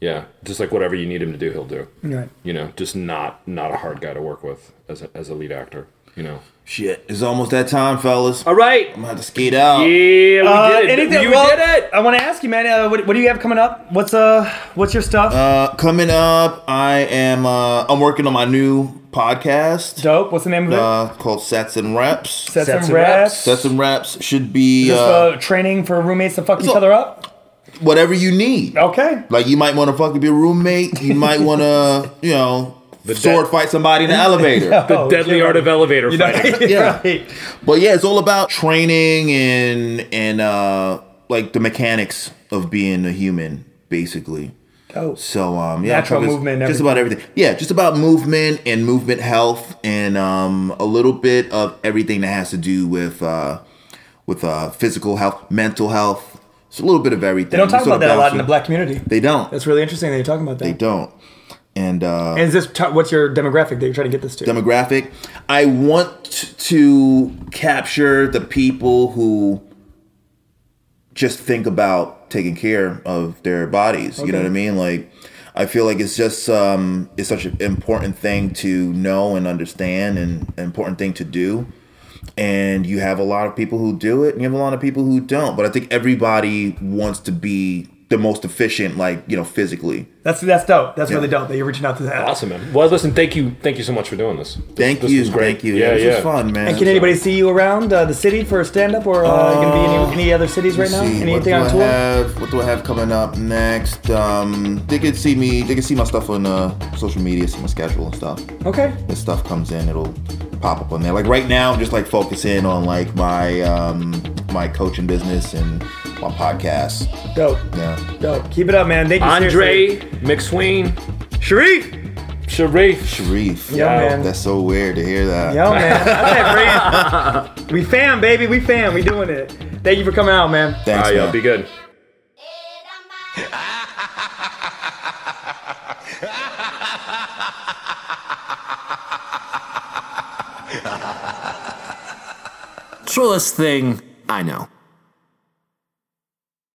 Yeah. Just like whatever you need him to do, he'll do. Right. You know, just not not a hard guy to work with as a, as a lead actor. You know. Shit, it's almost that time, fellas. All right. I'm gonna have to skate out. Yeah, we Uh, did it. anything- you well, did it. I want to ask you, man. Uh, what, what do you have coming up? What's uh what's your stuff? Uh, coming up, I am. Uh, I'm working on my new podcast Dope. What's the name of it? uh, called Sets and Reps. Sets, Sets and and reps. Reps. Sets and Reps should be Just uh, uh, training for roommates to fuck each so- other up. whatever you need. Okay. Like you might want to fucking be a roommate. You might want to, you know, sword dead- fight somebody in the elevator. The Oh, deadly shit. art of elevator You know, fighting. Yeah. right. But yeah, it's all about training and and uh like the mechanics of being a human, basically. Dope. So um yeah, Natural it's movement and just about everything. Yeah, just about movement and movement health and um a little bit of everything that has to do with uh with uh physical health, mental health. It's a little bit of everything. They don't talk about that a lot in the black community. They don't. That's really interesting that you're talking about that. They don't. And uh And is this t- what's your demographic that you're trying to get this to? demographic. I want to capture the people who just think about taking care of their bodies. You know what I mean? Like, I feel like it's just um, it's such an important thing to know and understand, and an important thing to do. And you have a lot of people who do it, and you have a lot of people who don't. But I think everybody wants to be the most efficient, like you know, physically. That's that's dope. That's Yeah. really dope that you're reaching out to that. Awesome, man. Well, listen, thank you, thank you so much for doing this. Thank This you, was great. thank you. Yeah, this yeah. was fun, man. And can anybody see you around uh, the city for a stand up or uh, going to be any, any other cities right now? Let's see, Anything what on do tour? I have? What do I have coming up next? Um, they can see me. They can see my stuff on uh, social media, see my schedule and stuff. Okay. This stuff comes in, it'll pop up on there. Like right now, I'm just like focusing on like my um, my coaching business and my podcast. Dope. Yeah. Dope. Keep it up, man. Thank you. Andre seriously. McSween, Sharif. Sharif. Sharif. Yo, man. That's so weird to hear that. Yo, man. I we fam, baby. We fam. We doing it. Thank you for coming out, man. Thanks, Ah, yeah, man. be good. Trillest thing I know.